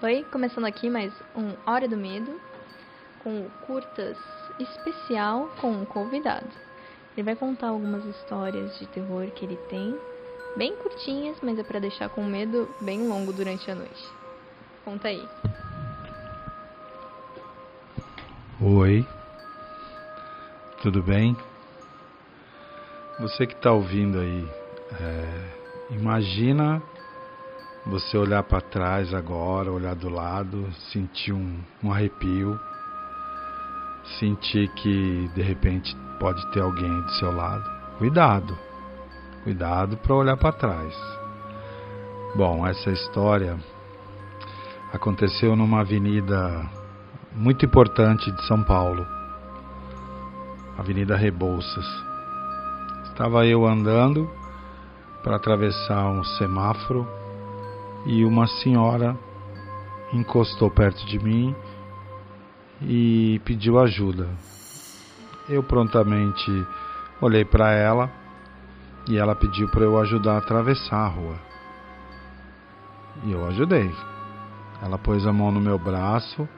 Oi, começando aqui mais um Hora do Medo, com curtas especial com um convidado. Ele vai contar algumas histórias de terror que ele tem, bem curtinhas, mas é para deixar com medo bem longo durante a noite. Conta aí. Oi, tudo bem? Você que está ouvindo aí, é, imagina você olhar para trás agora, olhar do lado, sentir um, um arrepio, sentir que de repente pode ter alguém do seu lado. Cuidado, cuidado para olhar para trás. Bom, essa história aconteceu numa avenida muito importante de São Paulo, Avenida Rebouças. Estava eu andando para atravessar um semáforo e uma senhora encostou perto de mim e pediu ajuda. Eu prontamente olhei para ela e ela pediu para eu ajudar a atravessar a rua. E eu ajudei. Ela pôs a mão no meu braço,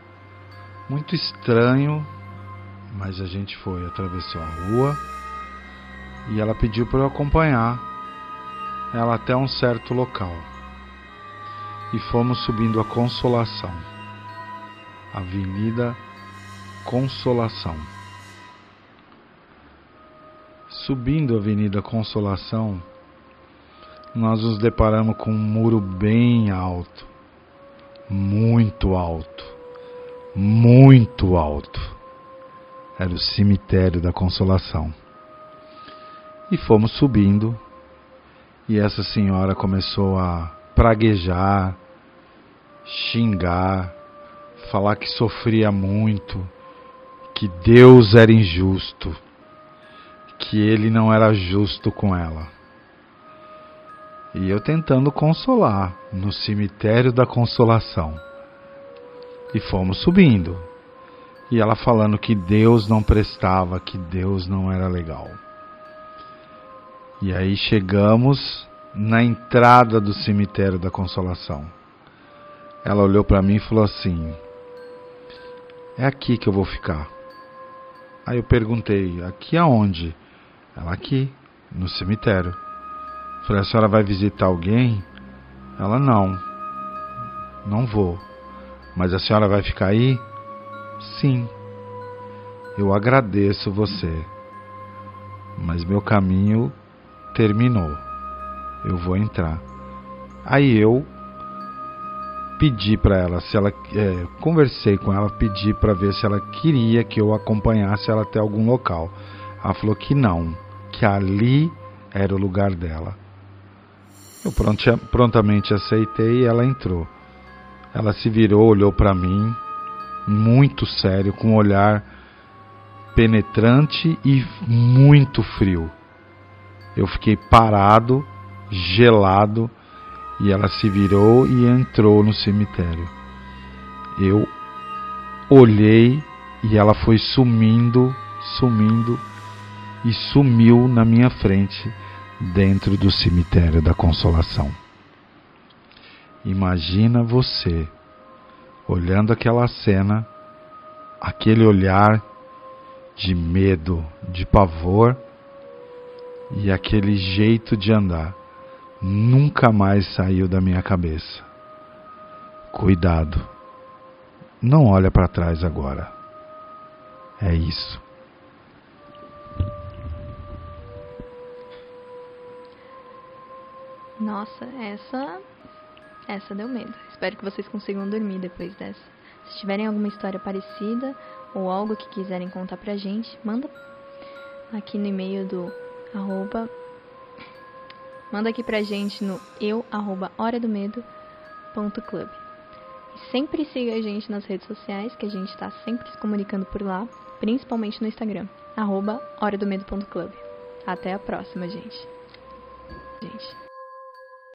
muito estranho, mas a gente foi, atravessou a rua e ela pediu para eu acompanhar ela até um certo local e fomos subindo a Consolação, Avenida Consolação. Subindo a Avenida Consolação, nós nos deparamos com um muro bem alto, muito alto, muito alto. Era o cemitério da Consolação. E fomos subindo, e essa senhora começou a praguejar, xingar, falar que sofria muito, que Deus era injusto, que ele não era justo com ela. E eu tentando consolar no cemitério da consolação. E fomos subindo. E ela falando que Deus não prestava, que Deus não era legal. E aí chegamos na entrada do cemitério da Consolação. Ela olhou para mim e falou assim: É aqui que eu vou ficar. Aí eu perguntei: Aqui aonde? Ela aqui, no cemitério. Falei: A senhora vai visitar alguém? Ela: Não, não vou. Mas a senhora vai ficar aí? Sim. Eu agradeço você, mas meu caminho terminou eu vou entrar. Aí eu pedi para ela se ela é, conversei com ela, pedi para ver se ela queria que eu acompanhasse ela até algum local. Ela falou que não, que ali era o lugar dela. Eu prontamente aceitei e ela entrou. Ela se virou, olhou para mim, muito sério, com um olhar penetrante e muito frio. Eu fiquei parado gelado, e ela se virou e entrou no cemitério. Eu olhei e ela foi sumindo, sumindo e sumiu na minha frente dentro do cemitério da Consolação. Imagina você olhando aquela cena, aquele olhar de medo, de pavor e aquele jeito de andar nunca mais saiu da minha cabeça. Cuidado. Não olha para trás agora. É isso. Nossa, essa essa deu medo. Espero que vocês consigam dormir depois dessa. Se tiverem alguma história parecida ou algo que quiserem contar pra gente, manda aqui no e-mail do arroba manda aqui pra gente no eu arroba hora do medo ponto club. E sempre siga a gente nas redes sociais, que a gente está sempre se comunicando por lá, principalmente no Instagram, arroba hora do medo ponto club. Até a próxima, gente. Gente.